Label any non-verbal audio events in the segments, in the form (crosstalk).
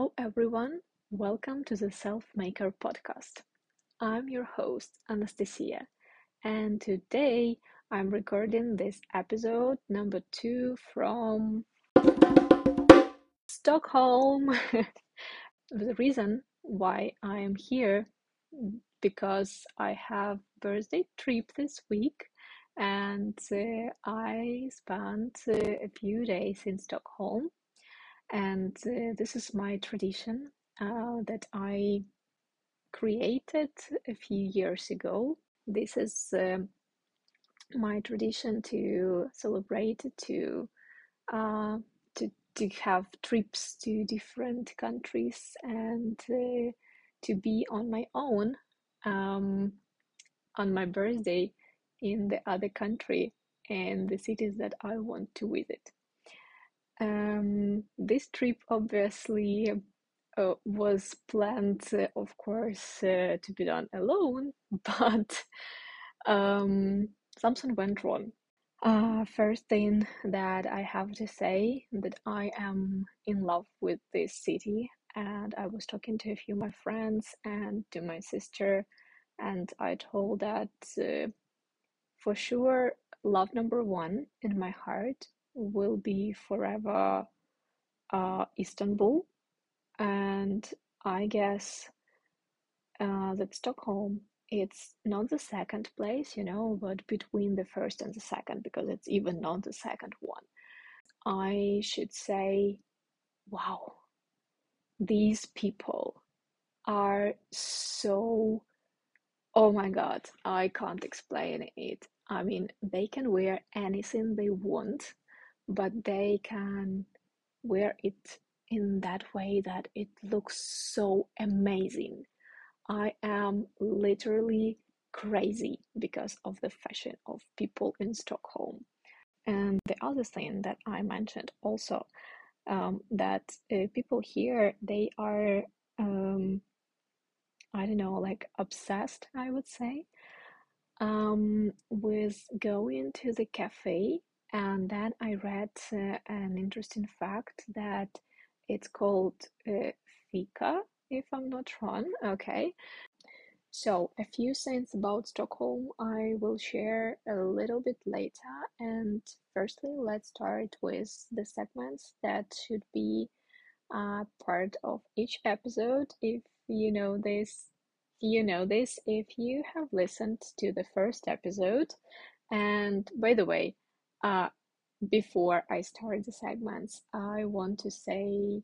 Hello, everyone. Welcome to the Self Maker podcast. I'm your host, Anastasia, and today I'm recording this episode number two from Stockholm. (laughs) the reason why I am here because I have birthday trip this week and uh, I spent uh, a few days in Stockholm and uh, this is my tradition uh, that I created a few years ago. This is uh, my tradition to celebrate, to uh, to to have trips to different countries and uh, to be on my own um, on my birthday in the other country and the cities that I want to visit. Um, this trip obviously uh, was planned, uh, of course, uh, to be done alone, (laughs) but um, something went wrong. Uh, first thing that I have to say that I am in love with this city, and I was talking to a few of my friends and to my sister, and I told that uh, for sure, love number one in my heart will be forever uh, Istanbul, and I guess uh, that Stockholm it's not the second place, you know, but between the first and the second because it's even not the second one. I should say, wow, these people are so. Oh my god, I can't explain it. I mean, they can wear anything they want but they can wear it in that way that it looks so amazing. I am literally crazy because of the fashion of people in Stockholm. And the other thing that I mentioned also um, that uh, people here they are um, I don't know like obsessed I would say um, with going to the cafe and then I read uh, an interesting fact that it's called uh, fika, if I'm not wrong. Okay. So, a few things about Stockholm I will share a little bit later. And firstly, let's start with the segments that should be uh, part of each episode. If you know this, you know this if you have listened to the first episode. And by the way, uh, before I start the segments, I want to say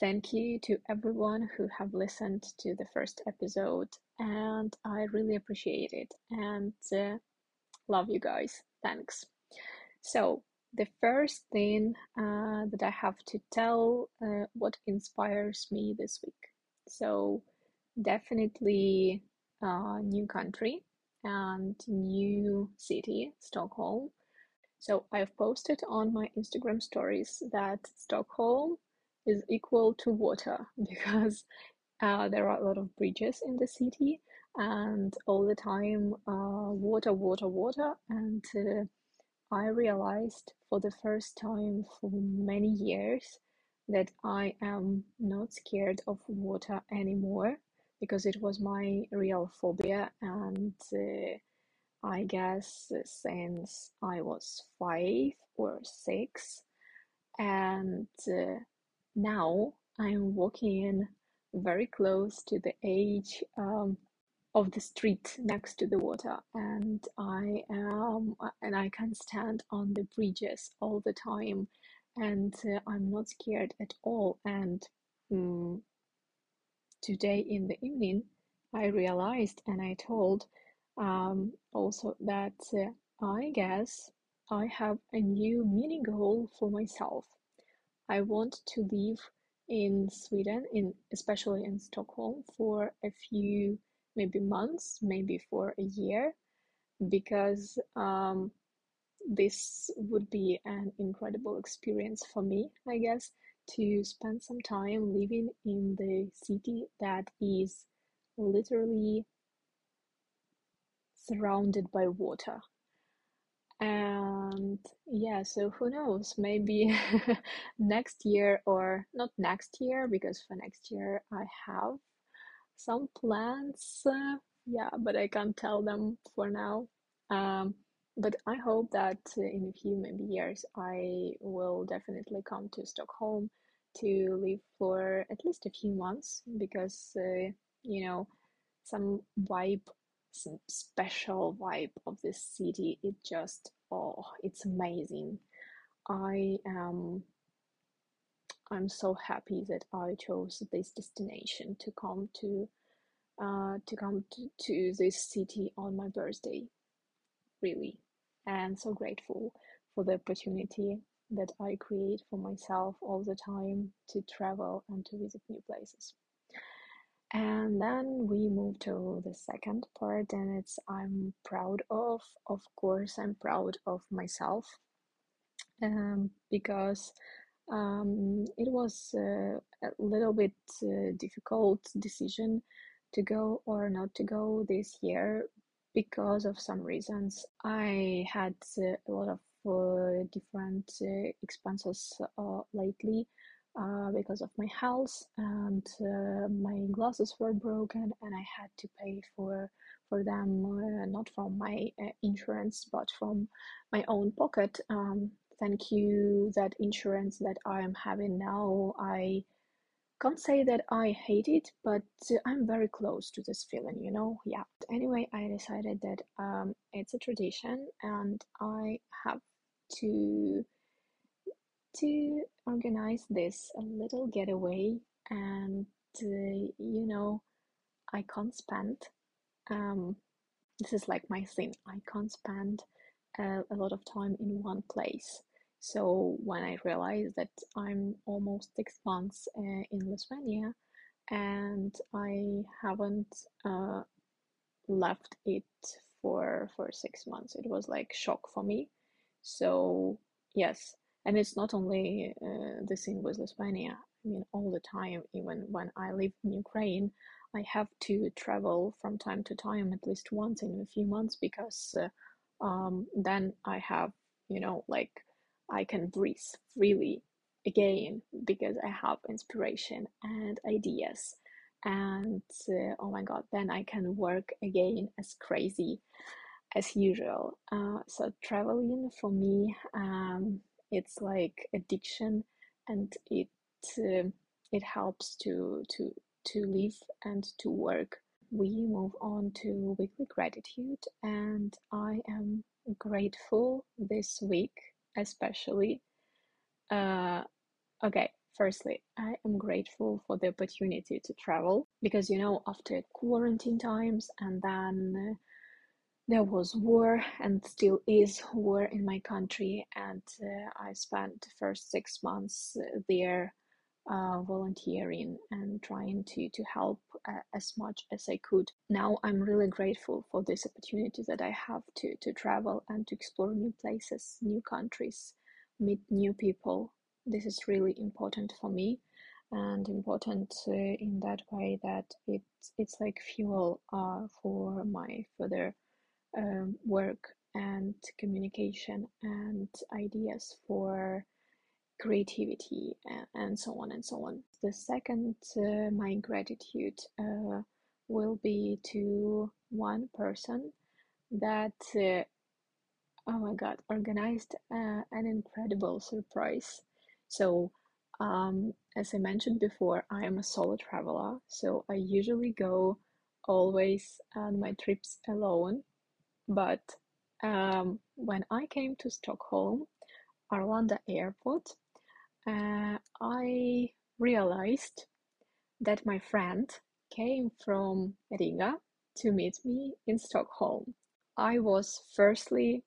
thank you to everyone who have listened to the first episode, and I really appreciate it and uh, love you guys. Thanks. So the first thing uh, that I have to tell uh, what inspires me this week. So definitely a uh, new country and new city, Stockholm. So I've posted on my Instagram stories that Stockholm is equal to water (laughs) because uh, there are a lot of bridges in the city and all the time uh, water, water, water. And uh, I realized for the first time for many years that I am not scared of water anymore because it was my real phobia and uh, I guess since I was five or six, and uh, now I'm walking very close to the edge um, of the street next to the water, and I am and I can stand on the bridges all the time, and uh, I'm not scared at all. And um, today in the evening, I realized and I told um, also that uh, I guess I have a new mini goal for myself. I want to live in Sweden, in especially in Stockholm, for a few maybe months, maybe for a year, because um, this would be an incredible experience for me, I guess, to spend some time living in the city that is literally surrounded by water. And yeah, so who knows? Maybe (laughs) next year or not next year, because for next year I have some plans. Uh, yeah, but I can't tell them for now. Um, but I hope that in a few maybe years I will definitely come to Stockholm to live for at least a few months because uh, you know some vibe special vibe of this city. It just oh it's amazing. I am i'm so happy that i chose this destination to come to uh, to come to, to this city on my birthday really. And so grateful for the opportunity that i create for myself all the time to travel and to visit new places and then we move to the second part, and it's I'm proud of. Of course, I'm proud of myself um, because um, it was uh, a little bit uh, difficult decision to go or not to go this year because of some reasons. I had uh, a lot of uh, different uh, expenses uh, lately uh, because of my health and uh, my glasses were broken and I had to pay for for them uh, not from my uh, insurance but from my own pocket. Um, thank you that insurance that I am having now. I can't say that I hate it, but I'm very close to this feeling, you know? Yeah. Anyway, I decided that um, it's a tradition and I have to to organize this a little getaway and uh, you know i can't spend um, this is like my thing i can't spend uh, a lot of time in one place. So when i realized that i'm almost six months uh, in lithuania and i haven't uh, left it for for six months it was like shock for me. So yes and it's not only uh, the thing with Lithuania. I mean, all the time, even when I live in Ukraine, I have to travel from time to time, at least once in a few months, because uh, um, then I have, you know, like I can breathe freely again because I have inspiration and ideas. And uh, oh my god, then I can work again as crazy as usual. Uh, so, traveling for me, um, it's like addiction and it uh, it helps to to to live and to work. We move on to weekly gratitude and i am grateful this week especially uh, okay firstly i am grateful for the opportunity to travel because you know after quarantine times and then there was war and still is war in my country and uh, i spent the first six months uh, there uh, volunteering and trying to to help uh, as much as i could. Now i'm really grateful for this opportunity that i have to to travel and to explore new places new countries meet new people. This is really important for me and important uh, in that way that it's it's like fuel uh, for my further um, work and communication and ideas for creativity and, and, so on and so on. The second, uh, my gratitude uh, will be to one person that, uh, oh my god, organized uh, an incredible surprise. So, um, as I mentioned before, I am a solo traveler, so I usually go always on my trips alone but um, when I came to Stockholm, Arlanda Airport, uh, I realized that my friend came from Riga to meet me in Stockholm. I was firstly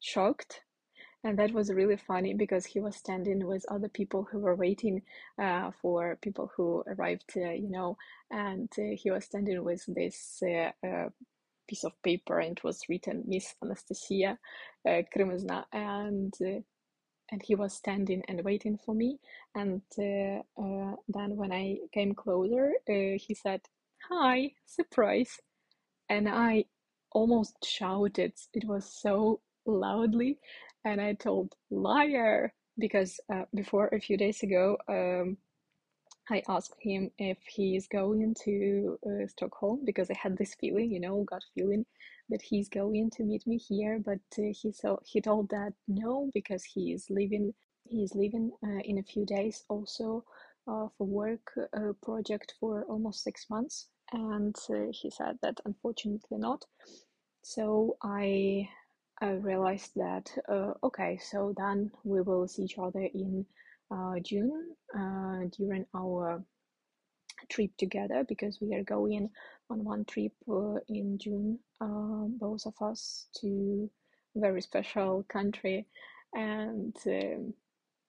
shocked and that was really funny because he was standing with other people who were waiting uh, for people who arrived uh, you know and uh, he was standing with this uh, uh, piece of paper and it was written Miss Anastasia uh, and uh, and he was standing and waiting for me. And uh, uh, then when I came closer he said hi surprise. And I almost shouted. It was so loudly. And I told liar because uh, before a few days ago, um, I asked him if he's going to uh, Stockholm because I had this feeling, you know, gut feeling that he's going to meet me here. But uh, he so he told that no because he is leaving. He is leaving uh, in a few days also uh, for work uh, project for almost six months, and uh, he said that unfortunately not. So I I realized that okay, so then we will see each other in June uh, during our trip together because we are going on one trip uh, in June, uh, both of us to a very special country, and um,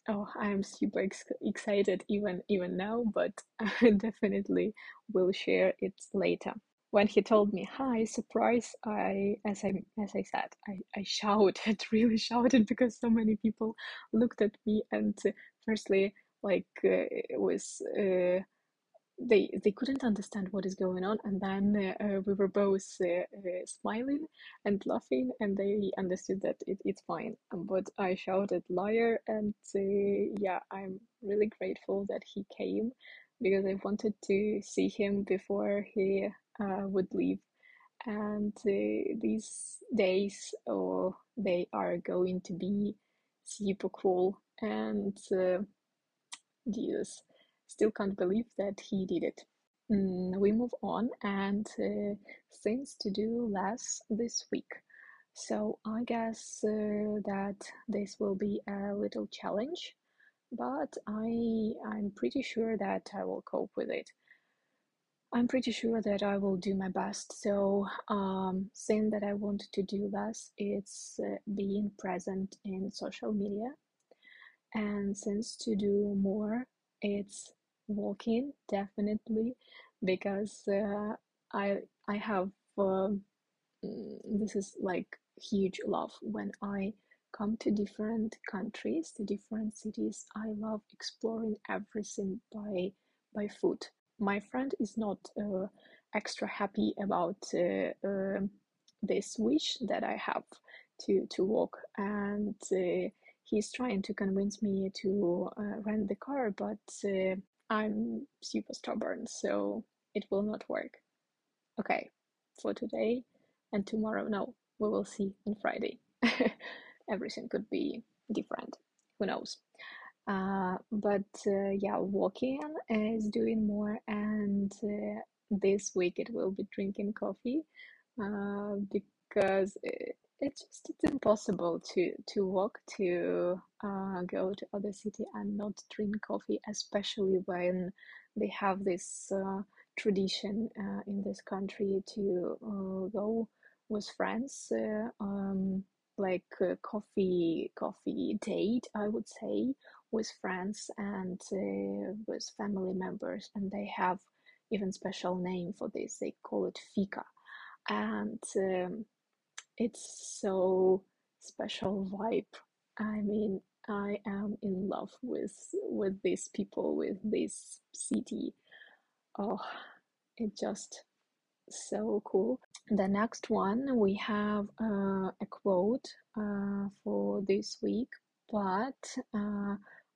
oh, I'm super ex excited even even now, but I (laughs) definitely will share it later. When he told me hi surprise i as i as i said i i shouted (laughs) really shouted because so many people looked at me and uh, firstly like uh, it was uh, they they couldn't understand what is going on and then uh, we were both uh, uh, smiling and laughing and they understood that it, it's fine but i shouted liar and yeah i'm really grateful that he came because i wanted to see him before he uh, would leave. And uh, these days, oh, they are going to be super cool. And uh, Jesus, still can't believe that he did it. Mm, we move on, and uh, things to do less this week. So I guess uh, that this will be a little challenge, but I I'm pretty sure that I will cope with it. I'm pretty sure that I will do my best. So, um, thing that I want to do less is uh, being present in social media, and since to do more, it's walking definitely because uh, I I have um, this is like huge love when I come to different countries, to different cities. I love exploring everything by by foot my friend is not uh, extra happy about uh, um, this wish that I have to to walk, and uh, he's trying to convince me to uh, rent the car, but uh, I'm super stubborn, so it will not work. Okay, for today and tomorrow, no, we will see on Friday. (laughs) Everything could be different. Who knows? Uh, but uh, yeah, walking is doing more, and uh, this week it will be drinking coffee uh, because it, it's just it's impossible to to walk to uh, go to other city and not drink coffee, especially when they have this uh, tradition uh, in this country to uh, go with friends. Uh, um, like uh, coffee coffee date i would say with friends and with family members and they have even special name for this they call it fika and um, it's so special vibe. I mean i am in love with with these people with this city. Oh it just so cool. The next one we have uh, a quote uh, for this week but uh,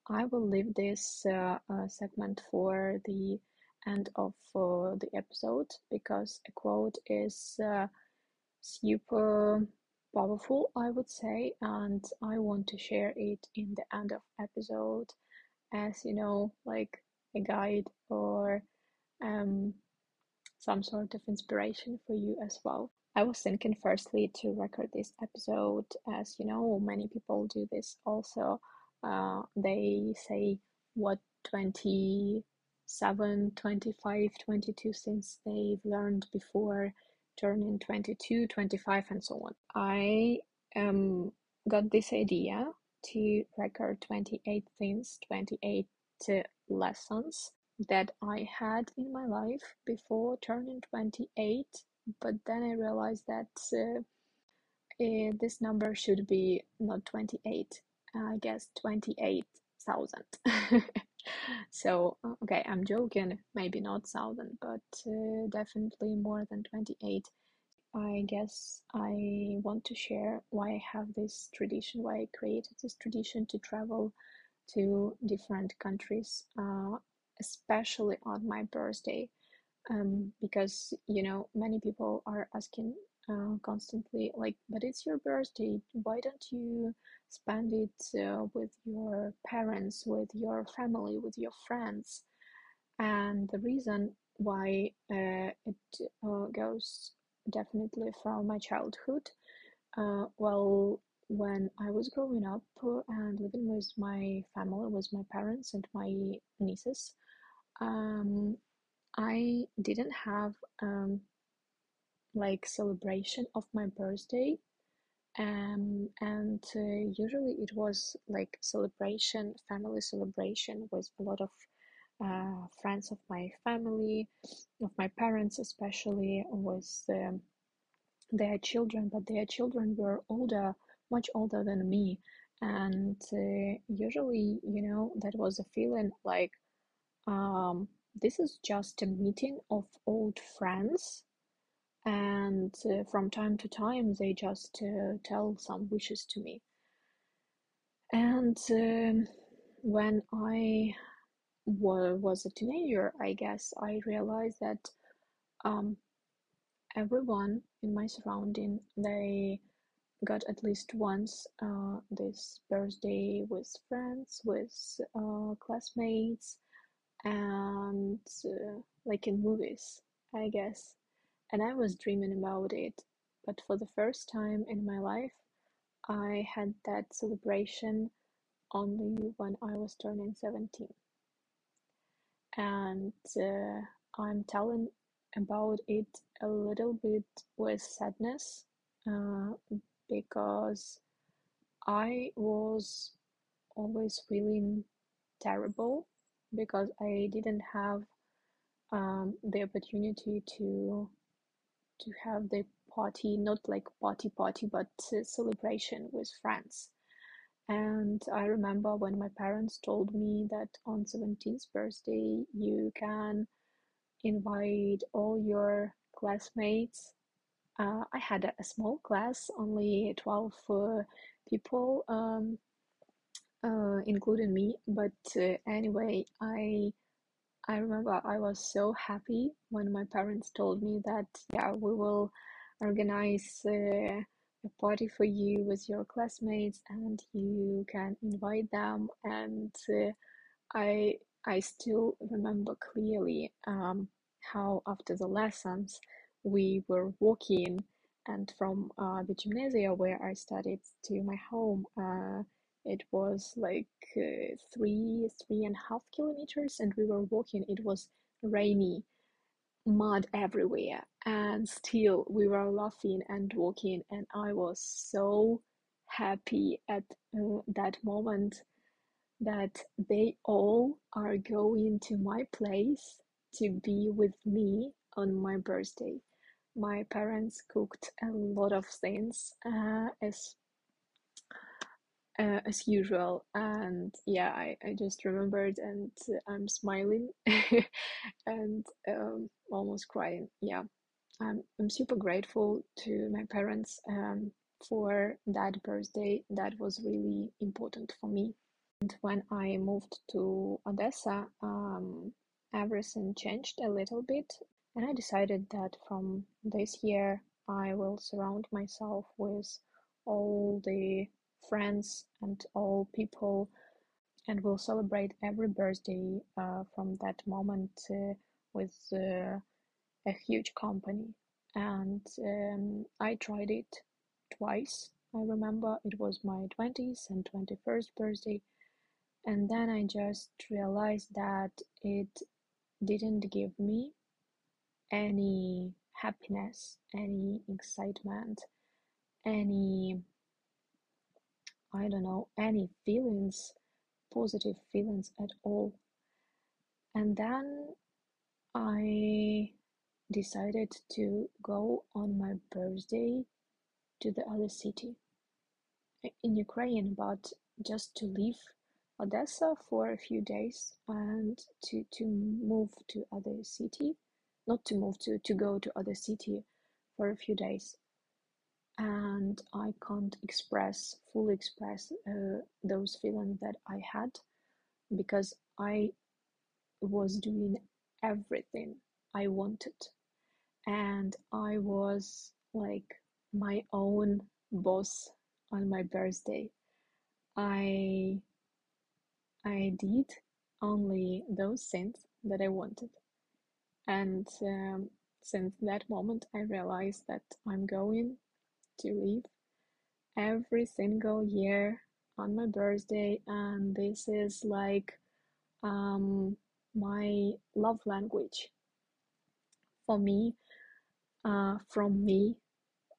I will leave this uh, uh, segment for the end of uh, the episode because a quote is super powerful, I would say, and I want to share it in the end of episode. As you know, like a guide or um, some sort of inspiration for you as well. I was thinking firstly to record this episode. As you know, many people do this also. Uh, they say what 27 25 22 things they've learned before turning 22 25 and so on i um got this idea to record 28 things 28 uh, lessons that i had in my life before turning 28 but then i realized that uh, uh, this number should be not 28 I guess 28,000. (laughs) so, uh, okay, I'm joking, maybe not thousand, but uh, definitely more than 28. I guess I want to share why I have this tradition, why I created this tradition to travel to different countries, uh, especially on my birthday. Um, because you know, many people are asking uh, constantly, like, but it's your birthday, why don't you spend it uh, with your parents, with your family, with your friends? And the reason why uh, it uh, goes definitely from my childhood. Uh, well, when I was growing up and living with my family, with my parents and my nieces, um, I didn't have um, like celebration of my birthday. Um, and uh, usually it was like celebration, family celebration with a lot of uh, friends of my family, of my parents especially, with um, their children, but their children were older, much older than me. And uh, usually, you know, that was a feeling like um, this is just a meeting of old friends. And uh, from time to time, they just uh, tell some wishes to me. And um, when I was a teenager, I guess I realized that um, everyone in my surrounding they got at least once uh, this birthday with friends, with uh, classmates, and uh, like in movies, I guess. And I was dreaming about it, but for the first time in my life, I had that celebration only when I was turning 17 and uh, I'm telling about it a little bit with sadness uh, because I was always feeling terrible because I didn't have um, the opportunity to to have the party, not like party party, but celebration with friends. And I remember when my parents told me that on 17th birthday you can invite all your classmates. Uh, I had a, a, small class, only 12 uh, people, um, uh, including me. But uh, anyway, I I remember I was so happy when my parents told me that yeah we will organize uh, a party for you with your classmates and you can invite them. And uh, I I still remember clearly um, how after the lessons we were walking and from uh, the gymnasium where I studied to my home uh, it was like uh, three three and a half kilometers and we were walking it was rainy mud everywhere and still we were laughing and walking and I was so happy at uh, that moment that they all are going to my place to be with me on my birthday. My parents cooked a lot of things uh, uh, as usual, and yeah, I, I just remembered and I'm smiling (laughs) and um, almost crying. Yeah, I'm I'm super grateful to my parents um, for that birthday. That was really important for me. And when I moved to Odessa, um, everything changed a little bit, and I decided that from this year I will surround myself with all the friends and all people and we'll celebrate every birthday uh, from that moment uh, with uh, a huge company. And um, I tried it twice. I remember it was my 20th and 21st birthday and then I just realized that it didn't give me any happiness, any excitement, any, I don't know, any feelings, positive feelings at all. And then I decided to go on my birthday to the other city in Ukraine, but just to leave Odessa for a few days and to to move to other city, not to move to to go to other city for a few days and I can't express, fully express uh, those feelings that I had because I was doing everything I wanted and I was like my own boss on my birthday. I I did only those things that I wanted. And um, since that moment, I realized that I'm going to leave every single year on my birthday, and this is like um, my love language for me, uh, from me,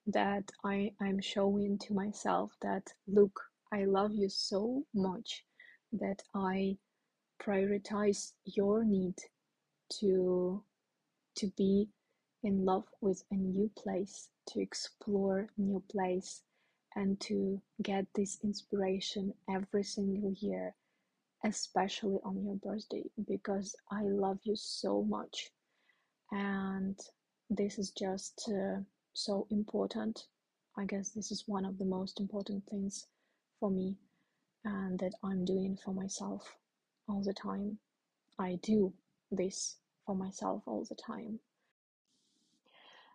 that I I'm showing to myself that look, I love you so much that I prioritize your need to to be in love with a new place, to explore new place, and to get this inspiration every single year, especially on your birthday, because I love you so much, and this is just uh, so important. I guess this is one of the most important things for me, and that I'm doing for myself all the time. I do this for myself all the time.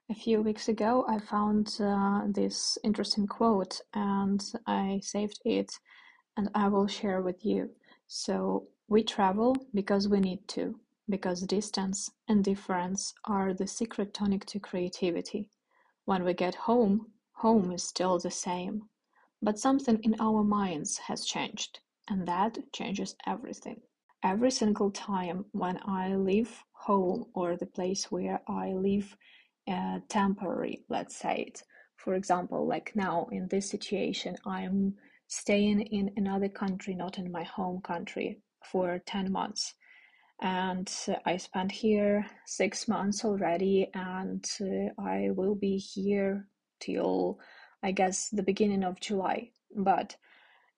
A few weeks ago, I found uh, this interesting quote and I saved it and I will share with you. So, we travel because we need to, because distance and difference are the secret tonic to creativity. When we get home, home is still the same, but something in our minds has changed, and that changes everything. Every single time when I leave home or the place where I live uh, temporary, let's say it. For example, like now in this situation, I'm staying in another country, not in my home country, for 10 months. And I spent here six months already, and uh, I will be here till I guess the beginning of July. But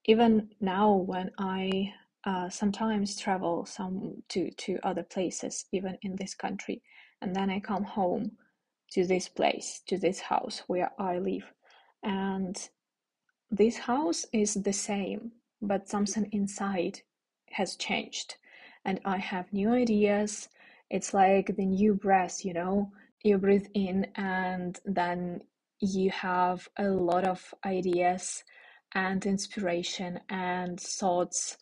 even now, when I uh, sometimes travel some to to other places, even in this country, and then I come home to this place, to this house where I live. And this house is the same, but something inside has changed. And I have new ideas. It's like the new breath, you know? You breathe in, and then you have a lot of ideas and inspiration and thoughts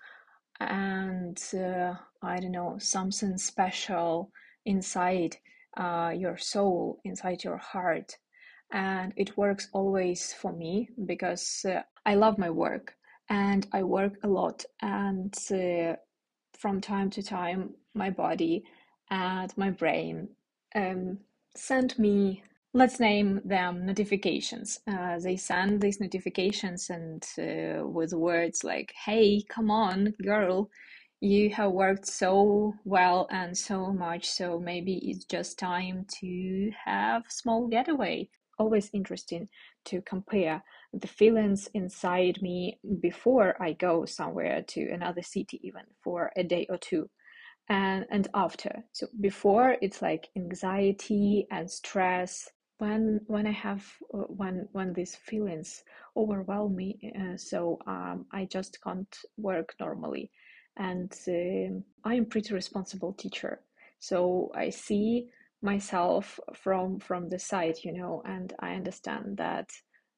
and uh, I don't know, something special inside uh, your soul, inside your heart. And it works always for me because uh, I love my work and I work a lot. And uh, from time to time, my body and my brain um, send me let's name them notifications. Uh, they send these notifications and uh, with words like, hey, come on, girl, you have worked so well and so much, so maybe it's just time to have small getaway. Always interesting to compare the feelings inside me before I go somewhere to another city, even for a day or two and and after. So before it's like anxiety and stress. When when I have uh, when when these feelings overwhelm me, uh, so um, I just can't work normally, and uh, I am pretty responsible teacher, so I see myself from from the side, you know, and I understand that.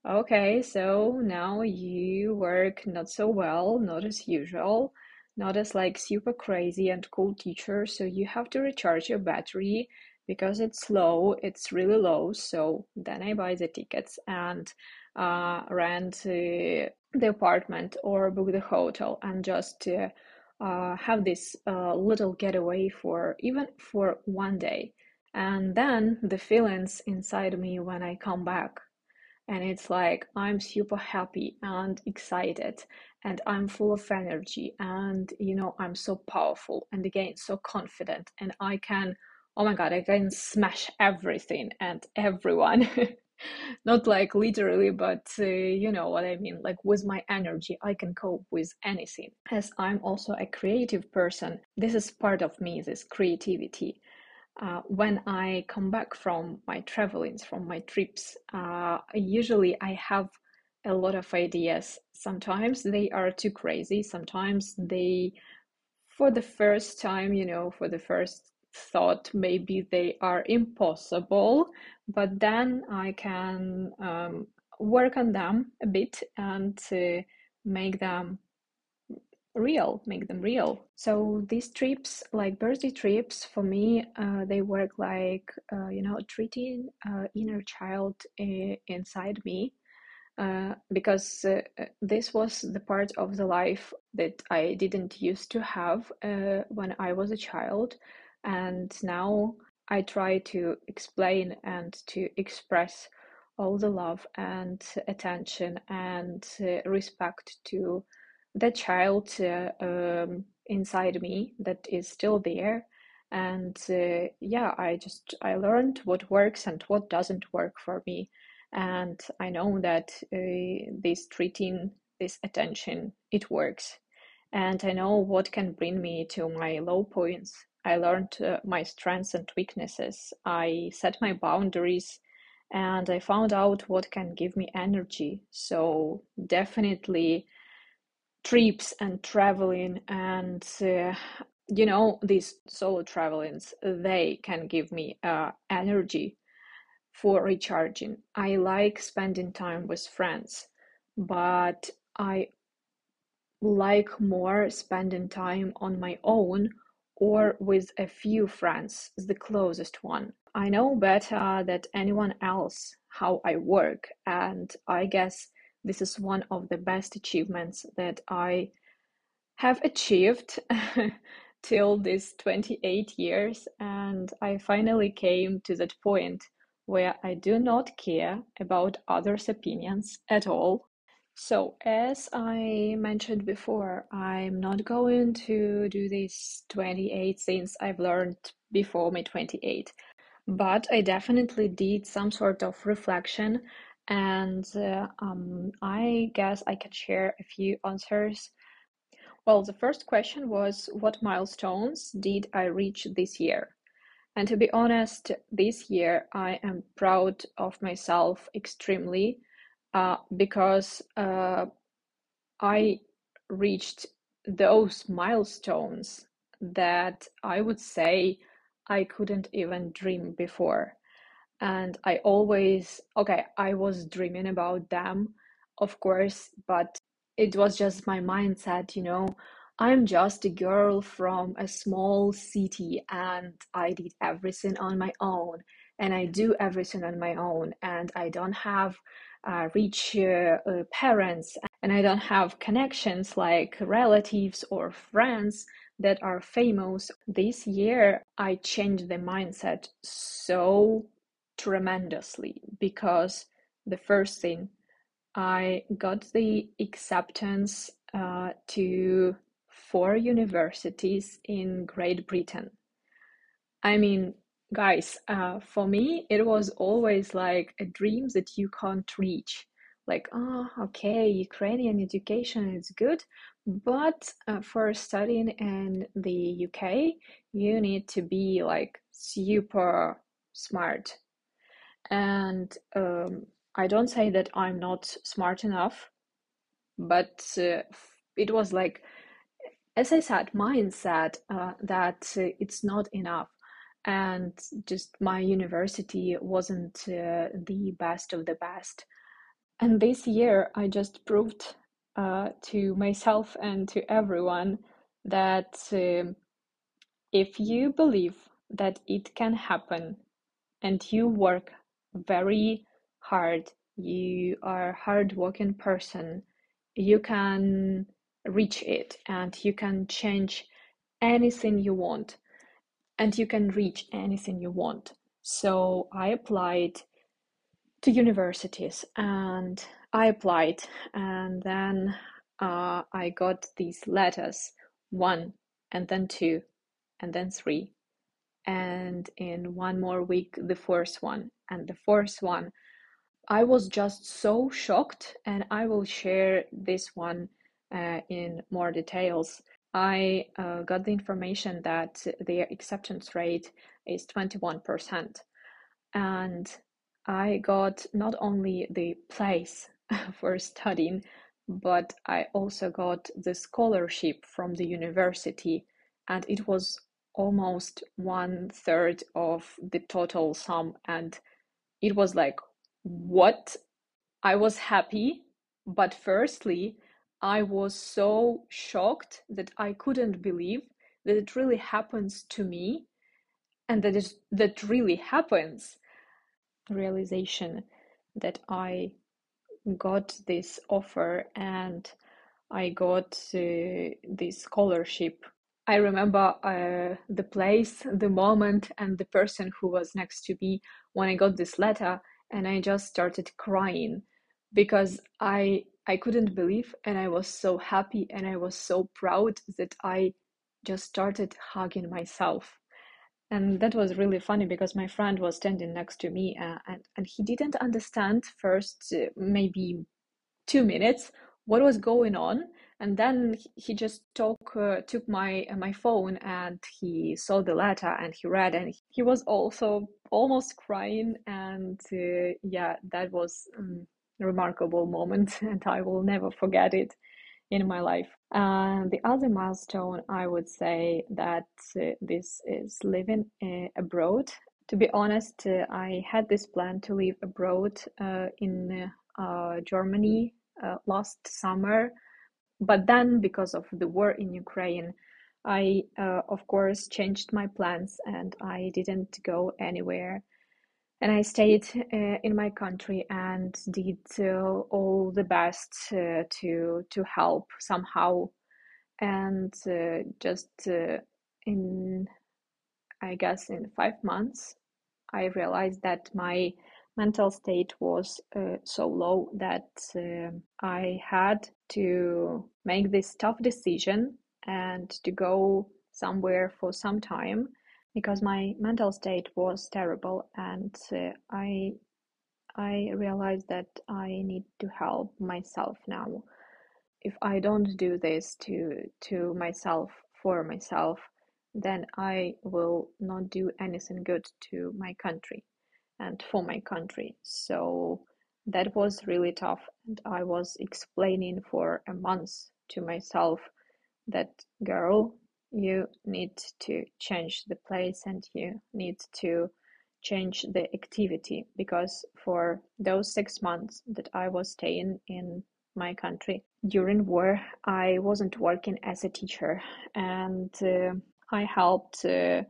Okay, so now you work not so well, not as usual, not as like super crazy and cool teacher, so you have to recharge your battery because it's low, it's really low. So then I buy the tickets and uh, rent uh, the apartment or book the hotel and just uh, uh, have this uh, little getaway for even for one day. And then the feelings inside me when I come back. And it's like I'm super happy and excited. And I'm full of energy. And you know I'm so powerful and again so confident. And I can oh my god I can smash everything and everyone (laughs) (laughs) not like literally but uh, you know what I mean like with my energy I can cope with anything as I'm also a creative person this is part of me this creativity uh, when I come back from my travelings, from my trips, uh, usually I have a lot of ideas. Sometimes they are too crazy. Sometimes they, for the first time, you know, for the first thought, maybe they are impossible. But then I can um, work on them a bit and make them real, make them real. So these trips, like birthday trips, for me, uh, they work like uh, you know treating uh, inner child uh, inside me. Uh, because uh, this was the part of the life that I didn't used to have when I was a child, and now I try to explain and to express all the love and attention and respect to the child uh, um, inside me that is still there. And uh, yeah i just i learned what works and what doesn't work for me. And i know that uh, this treating this attention it works. And i know what can bring me to my low points i learned uh, my strengths and weaknesses. I set my boundaries and i found out what can give me energy. So definitely trips and traveling and uh, you know these solo travelings they can give me uh, energy for recharging. I like spending time with friends but i like more spending time on my own or with a few friends is the closest one i know better than anyone else how i work and i guess this is one of the best achievements that I have achieved (laughs) till these 28 years. And I finally came to that point where I do not care about others' opinions at all. So, as I mentioned before, I'm not going to do these 28 things I've learned before my 28, but I definitely did some sort of reflection and uh, um, I guess I can share a few answers. Well, the first question was What milestones did I reach this year? And to be honest, this year I am proud of myself extremely uh, because uh, I reached those milestones that I would say I couldn't even dream before and I always, okay, I was dreaming about them, of course, but it was just my mindset, you know. I'm just a girl from a small city and I did everything on my own and I do everything on my own and I don't have uh, rich uh, uh, parents and I don't have connections like relatives or friends that are famous. This year I changed the mindset so tremendously because the first thing I got the acceptance uh, to four universities in Great Britain. I mean, guys, uh, for me, it was always like a dream that you can't reach. Like, oh, okay, Ukrainian education is good, but uh, for studying in the UK, you need to be like super smart and um, I don't say that I'm not smart enough, but uh, it was like, as I said, mindset uh, that uh, it's not enough. And just my university wasn't uh, the best of the best. And this year, I just proved uh, to myself and to everyone that um, if you believe that it can happen and you work very hard, you are a hardworking person, you can reach it and you can change anything you want and you can reach anything you want. So I applied to universities and I applied and then uh, I got these letters one and then two and then three and in one more week the fourth one and the fourth one i was just so shocked and i will share this one uh, in more details I uh, got the information that their acceptance rate is 21%. And I got not only the place (laughs) for studying, but I also got the scholarship from the university, and it was almost one third of the total sum. And it was like, what? I was happy, but firstly, I was so shocked that I couldn't believe that it really happens to me and that is that really happens realization that I got this offer and I got uh, this scholarship. I remember uh, the place, the moment, and the person who was next to me when I got this letter, and I just started crying because I I couldn't believe, and I was so happy, and I was so proud that I just started hugging myself. And that was really funny because my friend was standing next to me uh, and, and he didn't understand first uh, maybe two minutes what was going on and then he just took uh, took my uh, my phone and he saw the letter and he read and he was also almost crying and uh, yeah that was um, remarkable moment (laughs) and i will never forget it in my life. And the other milestone, I would say that uh, this is living uh, abroad. To be honest, uh, I had this plan to live abroad uh, in uh, Germany uh, last summer, but then because of the war in Ukraine, I of course changed my plans and I didn't go anywhere and I stayed uh, in my country and did uh, all the best uh, to to help somehow, and uh, just uh, in I guess in five months, I realized that my mental state was uh, so low that I had to make this tough decision and to go somewhere for some time because my mental state was terrible and uh, i i realized that i need to help myself now. If i don't do this to to myself for myself then i will not do anything good to my country and for my country. So that was really tough and i was explaining for a month to myself that girl you need to change the place and you need to change the activity because for those six months that I was staying in my country during war, I wasn't working as a teacher and uh, I helped uh,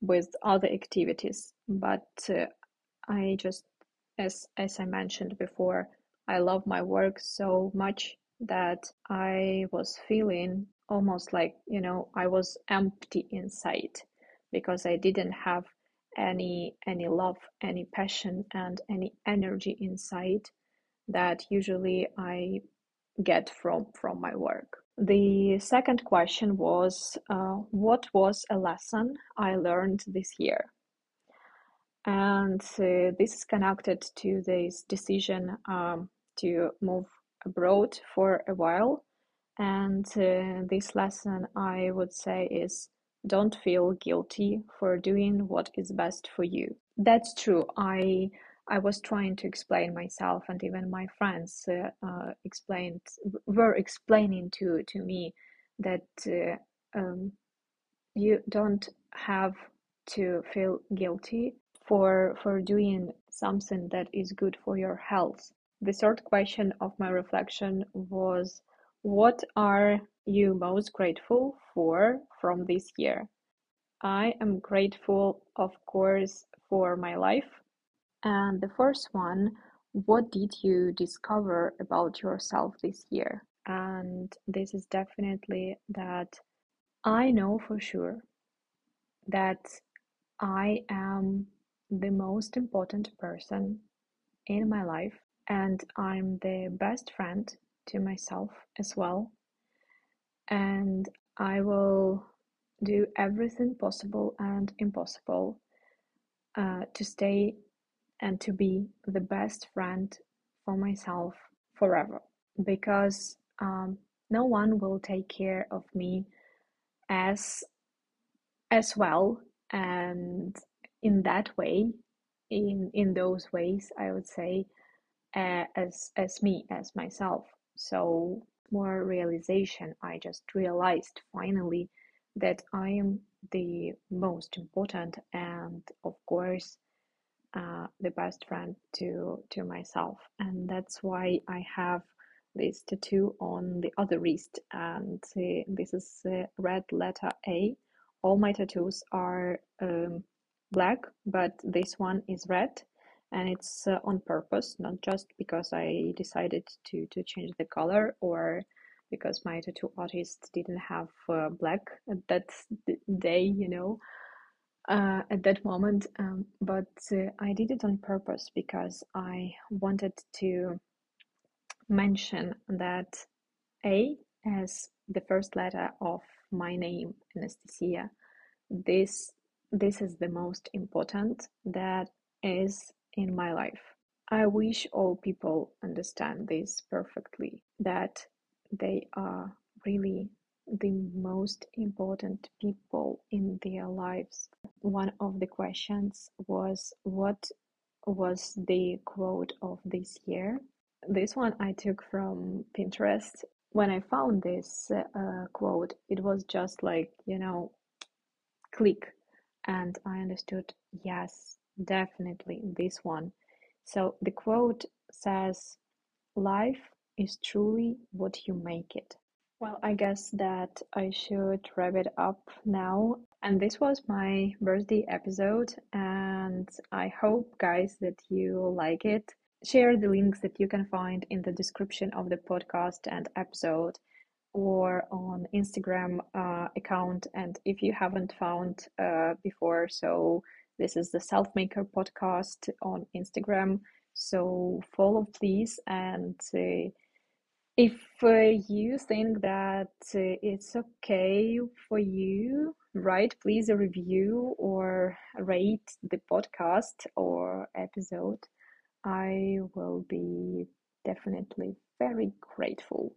with other activities, but uh, I just, as as I mentioned before, I love my work so much that I was feeling almost like you know I was empty inside because I didn't have any any love, any passion, and any energy inside that usually I get from from my work. The second question was, uh, what was a lesson I learned this year? And uh, this is connected to this decision um, to move abroad for a while and uh, this lesson, I would say, is don't feel guilty for doing what is best for you. That's true. I I was trying to explain myself, and even my friends uh, uh, explained were explaining to to me that uh, um, you don't have to feel guilty for for doing something that is good for your health. The third question of my reflection was what are you most grateful for from this year? I am grateful, of course, for my life. And the first one, what did you discover about yourself this year? And this is definitely that I know for sure that I am the most important person in my life and I'm the best friend to myself as well. And I will do everything possible and impossible uh, to stay and to be the best friend for myself forever. Because um, no one will take care of me as as well. And in that way in in those ways i would say uh, as as me as myself so more realization i just realized finally that i am the most important and of course uh, the best friend to to myself. And that's why i have this tattoo on the other wrist. And uh, this is uh, red letter a. All my tattoos are um, black but this one is red and it's uh, on purpose not just because i decided to to change the color or because my tattoo artist didn't have uh, black at that day you know uh, at that moment um, but uh, i did it on purpose because i wanted to mention that a as the first letter of my name anastasia this this is the most important that is in my life. I wish all people understand this perfectly that they are really the most important people in their lives. One of the questions was what was the quote of this year? This one I took from Pinterest. When I found this uh, quote, it was just like, you know, click and I understood yes definitely this one. So the quote says life is truly what you make it. Well I guess that I should wrap it up now. And this was my birthday episode and I hope guys that you like it. Share the links that you can find in the description of the podcast and episode or on Instagram uh, account. And if you haven't found uh, before, so this is the Selfmaker podcast on Instagram. So follow please. And uh, if uh, you think that uh, it's okay for you, write please a review or rate the podcast or episode. I will be definitely very grateful.